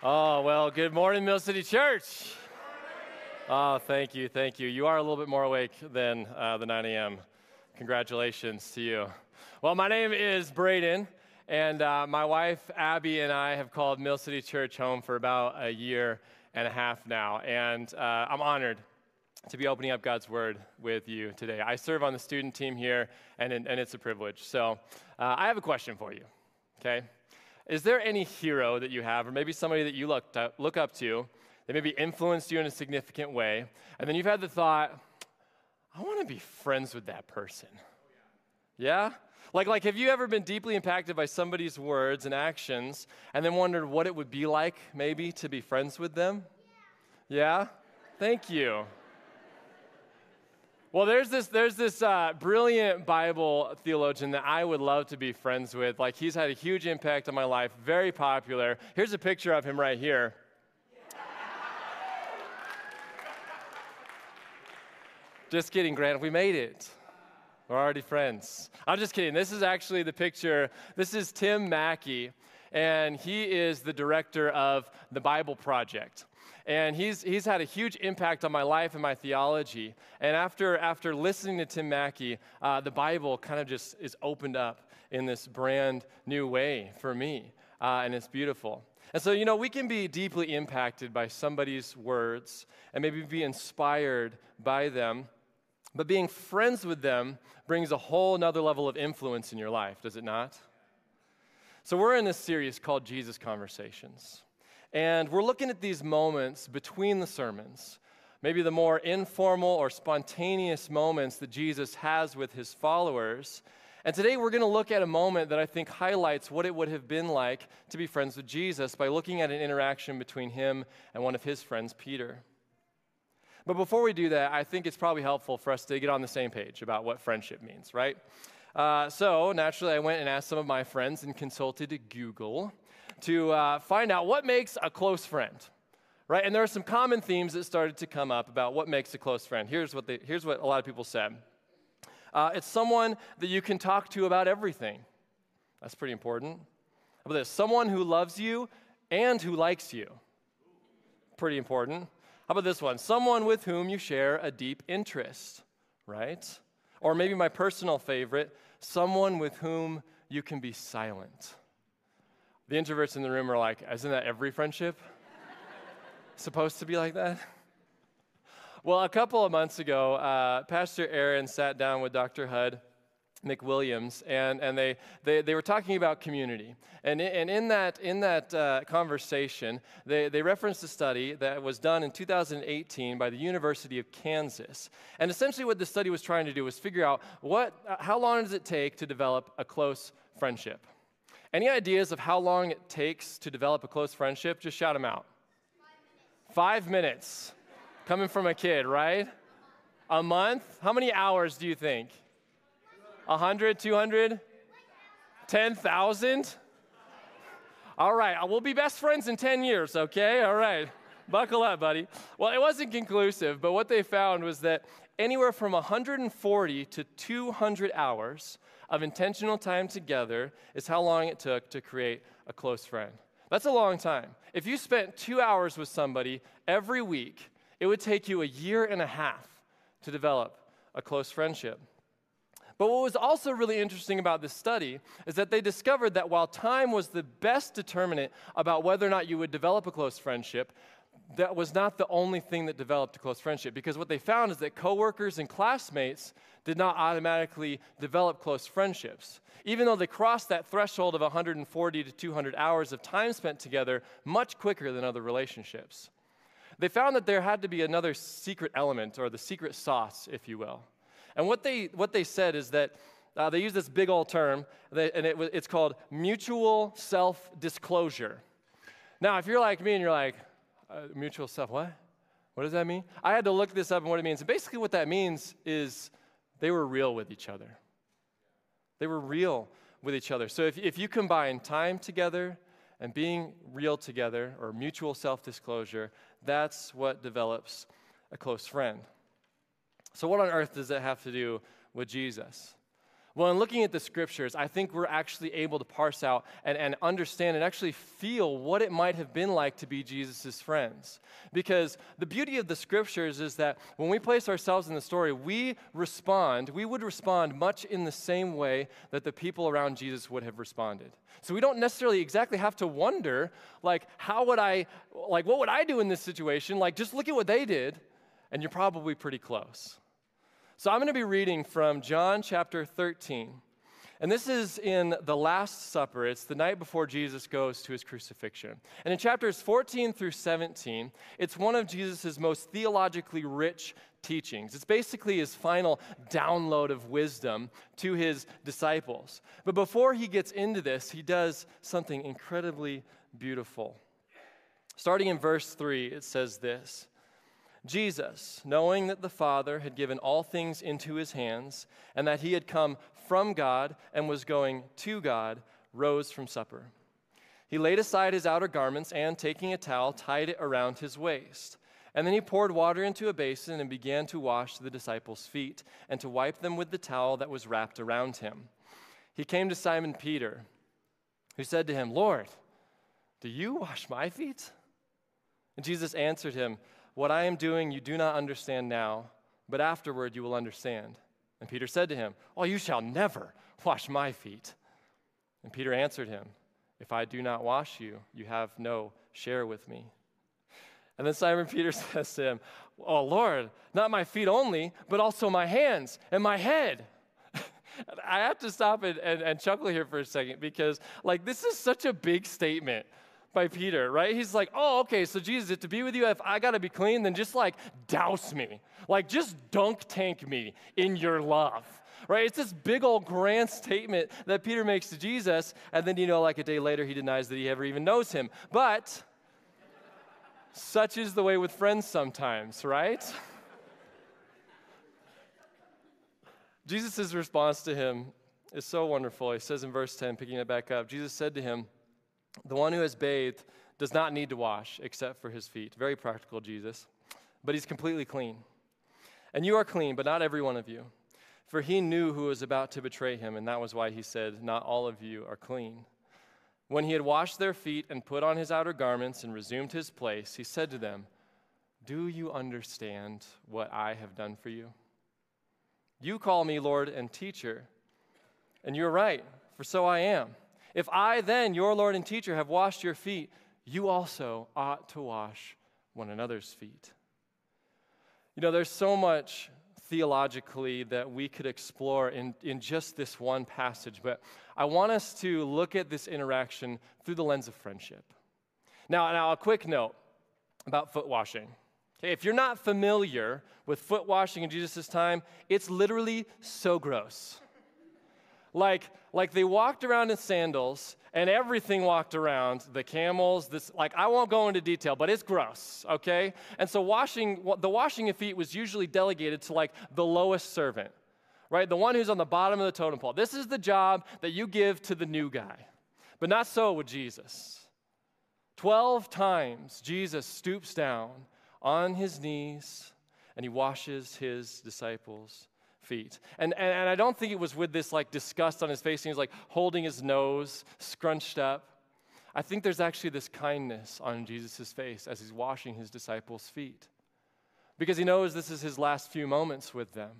Oh, well, good morning, Mill City Church. Oh, thank you, thank you. You are a little bit more awake than uh, the 9 a.m. Congratulations to you. Well, my name is Braden, and uh, my wife Abby and I have called Mill City Church home for about a year and a half now, and uh, I'm honored to be opening up God's Word with you today. I serve on the student team here, and, and it's a privilege. So uh, I have a question for you, okay? Is there any hero that you have, or maybe somebody that you look, look up to, that maybe influenced you in a significant way, and then you've had the thought, I want to be friends with that person? Yeah? Like, like, have you ever been deeply impacted by somebody's words and actions and then wondered what it would be like, maybe, to be friends with them? Yeah? Thank you. Well, there's this, there's this uh, brilliant Bible theologian that I would love to be friends with. Like, he's had a huge impact on my life, very popular. Here's a picture of him right here. just kidding, Grant. We made it. We're already friends. I'm just kidding. This is actually the picture. This is Tim Mackie, and he is the director of the Bible Project and he's, he's had a huge impact on my life and my theology. And after, after listening to Tim Mackie, uh, the Bible kind of just is opened up in this brand new way for me, uh, and it's beautiful. And so, you know, we can be deeply impacted by somebody's words and maybe be inspired by them. But being friends with them brings a whole nother level of influence in your life, does it not? So, we're in this series called Jesus Conversations. And we're looking at these moments between the sermons, maybe the more informal or spontaneous moments that Jesus has with his followers. And today we're going to look at a moment that I think highlights what it would have been like to be friends with Jesus by looking at an interaction between him and one of his friends, Peter. But before we do that, I think it's probably helpful for us to get on the same page about what friendship means, right? Uh, so naturally, I went and asked some of my friends and consulted Google to uh, find out what makes a close friend, right? And there are some common themes that started to come up about what makes a close friend. Here's what, they, here's what a lot of people said uh, it's someone that you can talk to about everything. That's pretty important. How about this? Someone who loves you and who likes you. Pretty important. How about this one? Someone with whom you share a deep interest, right? Or maybe my personal favorite, someone with whom you can be silent. The introverts in the room are like, isn't that every friendship? Supposed to be like that? Well, a couple of months ago, uh, Pastor Aaron sat down with Dr. Hud McWilliams, and, and they, they, they were talking about community. And, and in that, in that uh, conversation, they, they referenced a study that was done in 2018 by the University of Kansas. And essentially, what the study was trying to do was figure out what, uh, how long does it take to develop a close friendship? Any ideas of how long it takes to develop a close friendship? Just shout them out. Five minutes. Five minutes. Coming from a kid, right? A month? How many hours do you think? 100, 200? 10,000? All right, uh, we'll be best friends in 10 years, okay? All right. Buckle up, buddy. Well, it wasn't conclusive, but what they found was that anywhere from 140 to 200 hours of intentional time together is how long it took to create a close friend. That's a long time. If you spent two hours with somebody every week, it would take you a year and a half to develop a close friendship. But what was also really interesting about this study is that they discovered that while time was the best determinant about whether or not you would develop a close friendship, that was not the only thing that developed a close friendship. Because what they found is that coworkers and classmates did not automatically develop close friendships. Even though they crossed that threshold of 140 to 200 hours of time spent together much quicker than other relationships they found that there had to be another secret element or the secret sauce if you will and what they what they said is that uh, they use this big old term and it, it's called mutual self-disclosure now if you're like me and you're like uh, mutual self, what? What does that mean? I had to look this up and what it means. And basically, what that means is they were real with each other. They were real with each other. So if, if you combine time together and being real together or mutual self disclosure, that's what develops a close friend. So, what on earth does that have to do with Jesus? Well, in looking at the scriptures, I think we're actually able to parse out and, and understand and actually feel what it might have been like to be Jesus' friends. Because the beauty of the scriptures is that when we place ourselves in the story, we respond, we would respond much in the same way that the people around Jesus would have responded. So we don't necessarily exactly have to wonder, like, how would I, like, what would I do in this situation? Like, just look at what they did, and you're probably pretty close. So I'm going to be reading from John chapter 13. And this is in the Last Supper. It's the night before Jesus goes to his crucifixion. And in chapters 14 through 17, it's one of Jesus' most theologically rich teachings. It's basically his final download of wisdom to his disciples. But before he gets into this, he does something incredibly beautiful. Starting in verse 3, it says this Jesus, knowing that the Father had given all things into his hands, and that he had come from God and was going to God, rose from supper. He laid aside his outer garments and, taking a towel, tied it around his waist. And then he poured water into a basin and began to wash the disciples' feet and to wipe them with the towel that was wrapped around him. He came to Simon Peter, who said to him, Lord, do you wash my feet? And Jesus answered him, what I am doing you do not understand now, but afterward you will understand. And Peter said to him, Oh, you shall never wash my feet. And Peter answered him, If I do not wash you, you have no share with me. And then Simon Peter says to him, Oh, Lord, not my feet only, but also my hands and my head. I have to stop and, and, and chuckle here for a second because, like, this is such a big statement by Peter, right? He's like, oh, okay, so Jesus, to be with you, if I gotta be clean, then just like douse me. Like, just dunk tank me in your love, right? It's this big old grand statement that Peter makes to Jesus, and then, you know, like a day later, he denies that he ever even knows him. But such is the way with friends sometimes, right? Jesus' response to him is so wonderful. He says in verse 10, picking it back up, Jesus said to him, the one who has bathed does not need to wash except for his feet. Very practical, Jesus. But he's completely clean. And you are clean, but not every one of you. For he knew who was about to betray him, and that was why he said, Not all of you are clean. When he had washed their feet and put on his outer garments and resumed his place, he said to them, Do you understand what I have done for you? You call me Lord and teacher, and you're right, for so I am. If I then, your Lord and teacher, have washed your feet, you also ought to wash one another's feet. You know, there's so much theologically that we could explore in, in just this one passage, but I want us to look at this interaction through the lens of friendship. Now, now a quick note about foot washing. Okay, if you're not familiar with foot washing in Jesus' time, it's literally so gross. Like, like they walked around in sandals and everything walked around the camels this like i won't go into detail but it's gross okay? And so washing the washing of feet was usually delegated to like the lowest servant right? The one who's on the bottom of the totem pole. This is the job that you give to the new guy. But not so with jesus. 12 times jesus stoops down on his knees and he washes his disciples feet. And, and, and I don't think it was with this like disgust on his face. He was like holding his nose scrunched up. I think there's actually this kindness on Jesus' face as he's washing his disciples' feet because he knows this is his last few moments with them.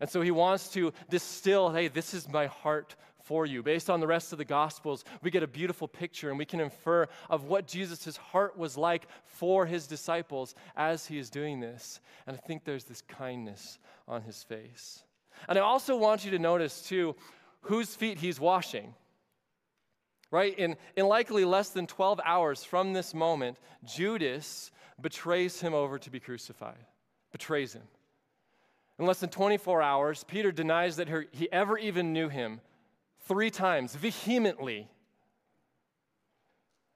And so he wants to distill hey, this is my heart for you. Based on the rest of the Gospels, we get a beautiful picture and we can infer of what Jesus' heart was like for his disciples as he is doing this. And I think there's this kindness on his face. And I also want you to notice, too, whose feet he's washing. Right? In, in likely less than 12 hours from this moment, Judas betrays him over to be crucified, betrays him. In less than 24 hours, Peter denies that he ever even knew him three times, vehemently.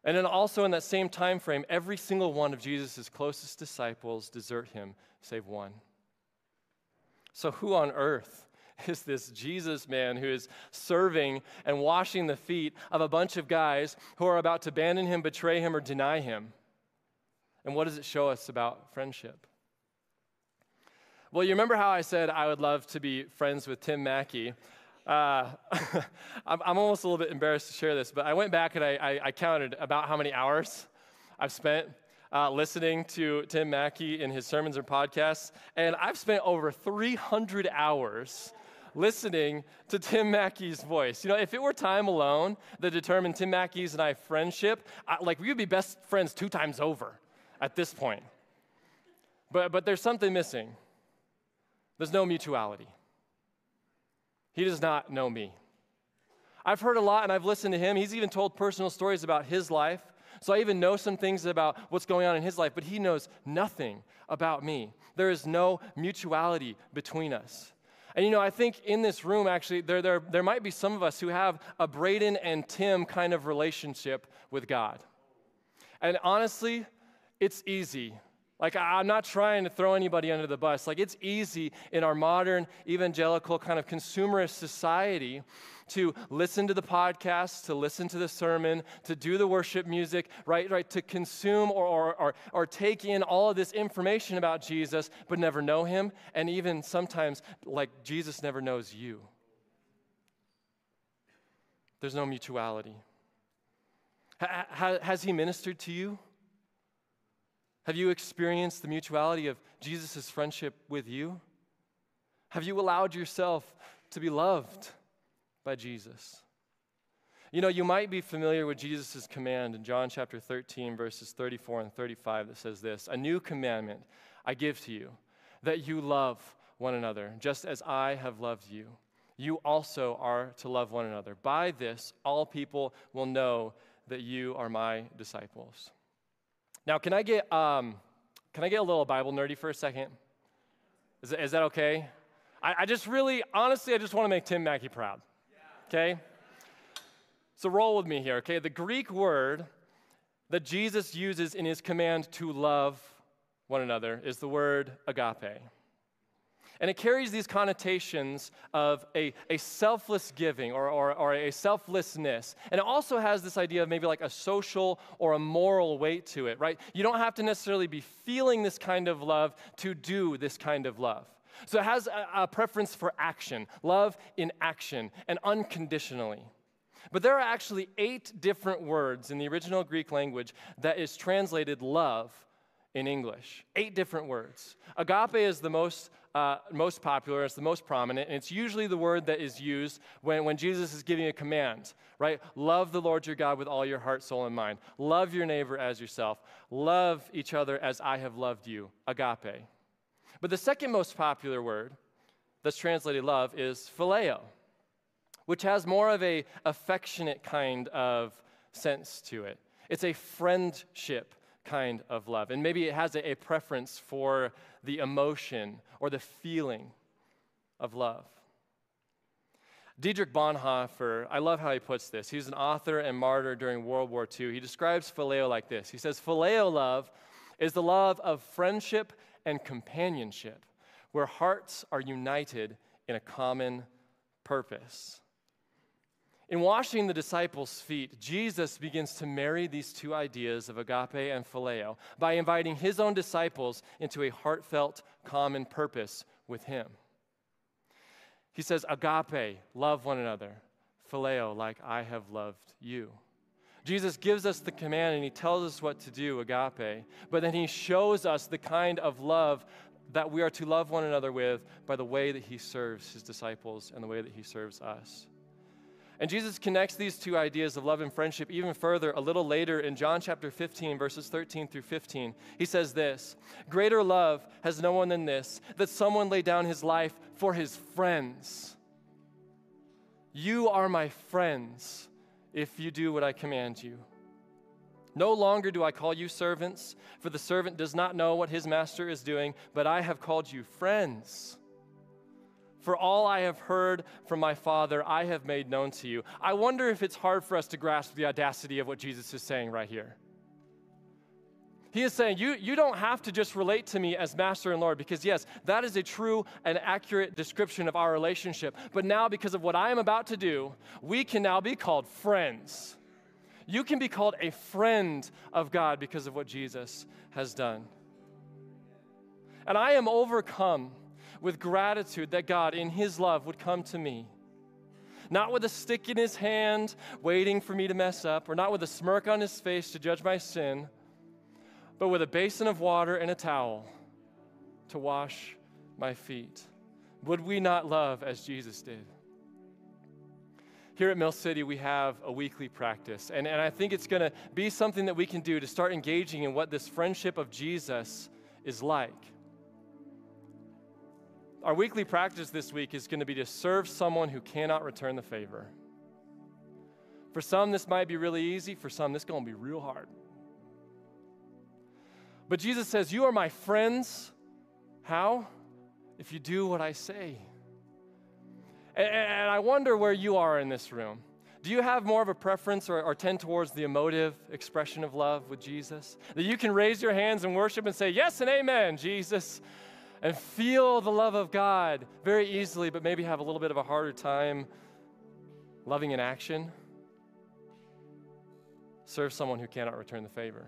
And then also in that same time frame, every single one of Jesus' closest disciples desert him, save one. So, who on earth is this Jesus man who is serving and washing the feet of a bunch of guys who are about to abandon him, betray him, or deny him? And what does it show us about friendship? Well, you remember how I said I would love to be friends with Tim Mackie? Uh, I'm, I'm, almost a little bit embarrassed to share this, but I went back and I, I, I counted about how many hours I've spent uh, listening to Tim Mackie in his sermons or podcasts, and I've spent over 300 hours listening to Tim Mackie's voice. You know, if it were time alone that determined Tim Mackie's and I friendship, I, like we would be best friends two times over at this point. But, but there's something missing. There's no mutuality. He does not know me. I've heard a lot and I've listened to him. He's even told personal stories about his life. So I even know some things about what's going on in his life, but he knows nothing about me. There is no mutuality between us. And you know, I think in this room, actually, there, there, there might be some of us who have a Braden and Tim kind of relationship with God. And honestly, it's easy. Like, I'm not trying to throw anybody under the bus. Like, it's easy in our modern evangelical kind of consumerist society to listen to the podcast, to listen to the sermon, to do the worship music, right? Right, to consume or, or, or, or take in all of this information about Jesus, but never know him. And even sometimes, like, Jesus never knows you. There's no mutuality. Ha- has he ministered to you? Have you experienced the mutuality of Jesus' friendship with you? Have you allowed yourself to be loved by Jesus? You know, you might be familiar with Jesus' command in John chapter 13, verses 34 and 35 that says this A new commandment I give to you, that you love one another, just as I have loved you. You also are to love one another. By this, all people will know that you are my disciples. Now, can I get, um, can I get a little Bible nerdy for a second? Is, is that okay? I, I just really, honestly, I just want to make Tim Mackie proud. Okay? So roll with me here, okay? The Greek word that Jesus uses in his command to love one another is the word agape. And it carries these connotations of a, a selfless giving or, or, or, a selflessness. And it also has this idea of maybe like a social or a moral weight to it, right? You don't have to necessarily be feeling this kind of love to do this kind of love. So it has a, a preference for action, love in action, and unconditionally. But there are actually eight different words in the original Greek language that is translated love in English. Eight different words. Agape is the most, uh, most popular, it's the most prominent, and it's usually the word that is used when, when Jesus is giving a command, right? Love the Lord your God with all your heart, soul, and mind. Love your neighbor as yourself. Love each other as I have loved you. Agape. But the second most popular word that's translated love is phileo, which has more of a affectionate kind of sense to it. It's a friendship kind of love. And maybe it has a, a preference for the emotion or the feeling of love. Dietrich Bonhoeffer, I love how he puts this. He's an author and martyr during World War II. He describes phileo like this He says, Phileo love is the love of friendship and companionship, where hearts are united in a common purpose. In washing the disciples' feet, Jesus begins to marry these two ideas of agape and phileo by inviting his own disciples into a heartfelt common purpose with him. He says, Agape, love one another. Phileo, like I have loved you. Jesus gives us the command and he tells us what to do, agape, but then he shows us the kind of love that we are to love one another with by the way that he serves his disciples and the way that he serves us. And Jesus connects these two ideas of love and friendship even further a little later in John chapter 15, verses 13 through 15. He says this Greater love has no one than this, that someone lay down his life for his friends. You are my friends if you do what I command you. No longer do I call you servants, for the servant does not know what his master is doing, but I have called you friends. For all I have heard from my Father, I have made known to you. I wonder if it's hard for us to grasp the audacity of what Jesus is saying right here. He is saying, you, you don't have to just relate to me as Master and Lord, because yes, that is a true and accurate description of our relationship. But now, because of what I am about to do, we can now be called friends. You can be called a friend of God because of what Jesus has done. And I am overcome with gratitude that God, in His love, would come to me not with a stick in his hand, waiting for me to mess up, or not with a smirk on his face to judge my sin, but with a basin of water and a towel to wash my feet. Would we not love as Jesus did? Here at Mill City, we have a weekly practice, and, and I think it's going to be something that we can do to start engaging in what this friendship of Jesus is like. Our weekly practice this week is going to be to serve someone who cannot return the favor. For some, this might be really easy. For some, this is going to be real hard. But Jesus says, You are my friends. How? If you do what I say. And, and I wonder where you are in this room. Do you have more of a preference or, or, tend towards the emotive expression of love with Jesus? That you can raise your hands and worship and say, Yes and amen, Jesus, and feel the love of God very easily, but maybe have a little bit of a harder time loving in action? Serve someone who cannot return the favor.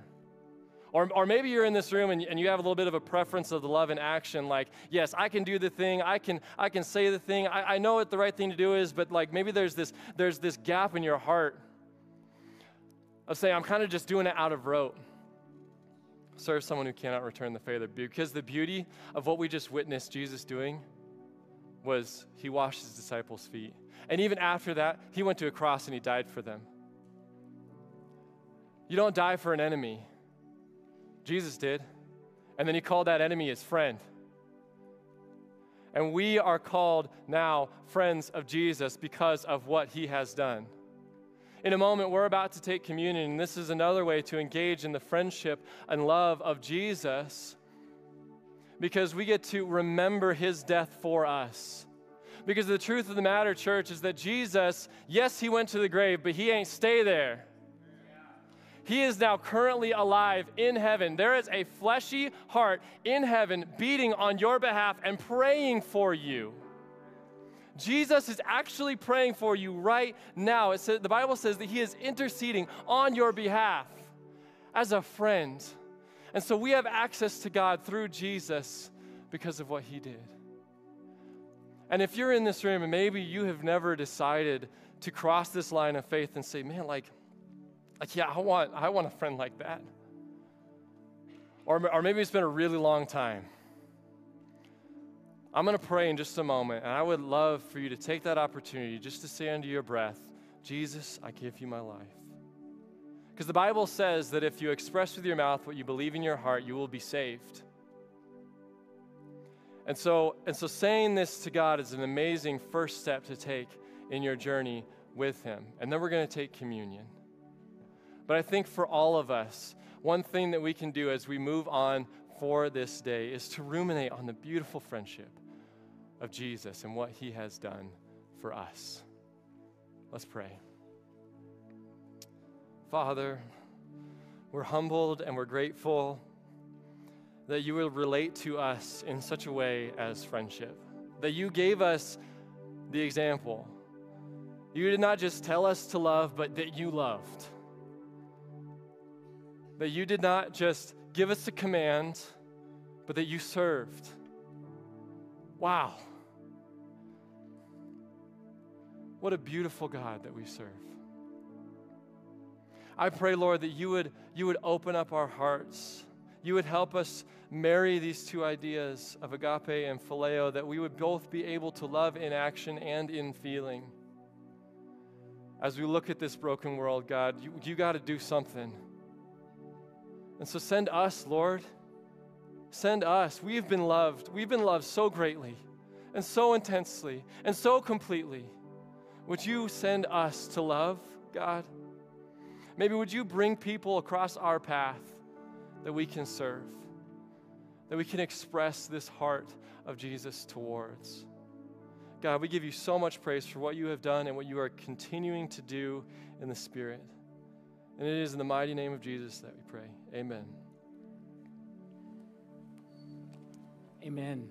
Or, or maybe you're in this room and, and you have a little bit of a preference of the love in action, like, yes, I can do the thing, I can, I can say the thing, I, I know what the right thing to do is, but like maybe there's this, there's this gap in your heart of saying, I'm kind of just doing it out of rote. Serve someone who cannot return the favor. Because the beauty of what we just witnessed Jesus doing was he washed his disciples' feet. And even after that, he went to a cross and he died for them. You don't die for an enemy. Jesus did. And then he called that enemy his friend. And we are called now friends of Jesus because of what he has done. In a moment, we're about to take communion, and this is another way to engage in the friendship and love of Jesus because we get to remember his death for us. Because the truth of the matter, church, is that Jesus, yes, he went to the grave, but he ain't stay there. He is now currently alive in heaven. There is a fleshy heart in heaven beating on your behalf and praying for you. Jesus is actually praying for you right now. It says, the Bible says that He is interceding on your behalf as a friend. And so we have access to God through Jesus because of what He did. And if you're in this room and maybe you have never decided to cross this line of faith and say, man, like, like, yeah, I want, I want a friend like that. Or, or maybe it's been a really long time. I'm going to pray in just a moment, and I would love for you to take that opportunity just to say under your breath, Jesus, I give you my life. Because the Bible says that if you express with your mouth what you believe in your heart, you will be saved. And so, and so saying this to God is an amazing first step to take in your journey with Him. And then we're going to take communion. But I think for all of us, one thing that we can do as we move on for this day is to ruminate on the beautiful friendship of Jesus and what he has done for us. Let's pray. Father, we're humbled and we're grateful that you will relate to us in such a way as friendship, that you gave us the example. You did not just tell us to love, but that you loved that you did not just give us a command, but that you served. Wow. What a beautiful God that we serve. I pray, Lord, that you would, you would open up our hearts. You would help us marry these two ideas of agape and phileo, that we would both be able to love in action and in feeling. As we look at this broken world, God, you, you got to do something. And so send us, Lord. Send us. We've been loved. We've been loved so greatly and so intensely and so completely. Would you send us to love, God? Maybe would you bring people across our path that we can serve, that we can express this heart of Jesus towards? God, we give you so much praise for what you have done and what you are continuing to do in the Spirit. And it is in the mighty name of Jesus that we pray. Amen. Amen.